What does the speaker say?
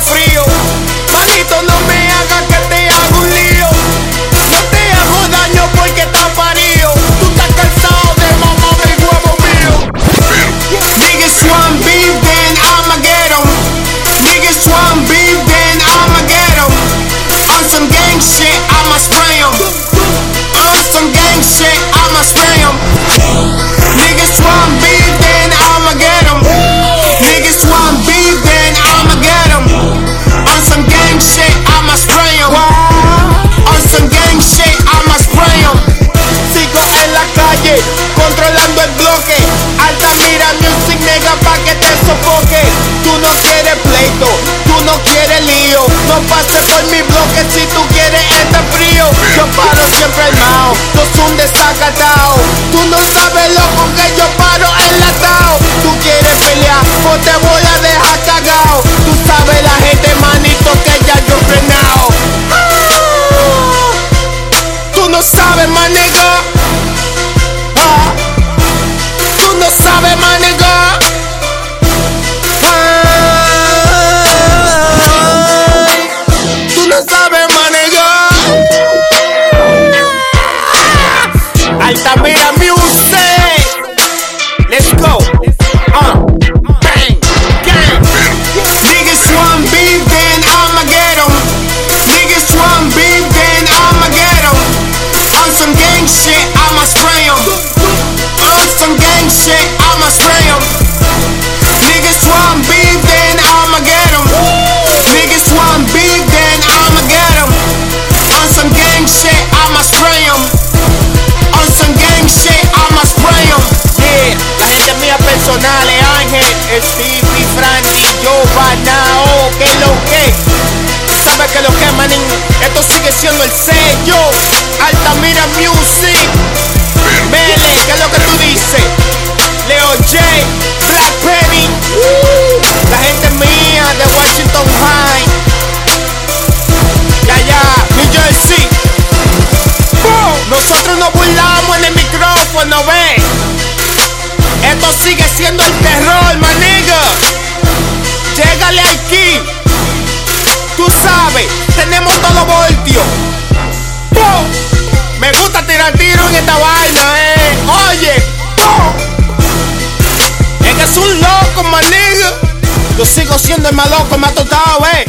frío. Tú no quieres pleito, tú no quieres lío. No pases por mi bloque si tú quieres estar frío. Yo paro siempre el mao, no es un desacatao. Tú no sabes loco que yo paro enlatao. Tú quieres pelear, o te voy a. Altamira Stevie, Frankie, yo, Banao, que lo que. ¿Sabes que lo que, manín? Esto sigue siendo el sello. Altamira Music. Mele, ¿qué es lo que tú dices? Leo J, Black Penny. la gente mía de Washington High. Ya, ya, New Jersey. Nosotros nos burlamos en el micrófono, ve. Esto sigue siendo el terror, eres un loco, my nigga. Yo sigo siendo el más loco, me ha tocado, eh.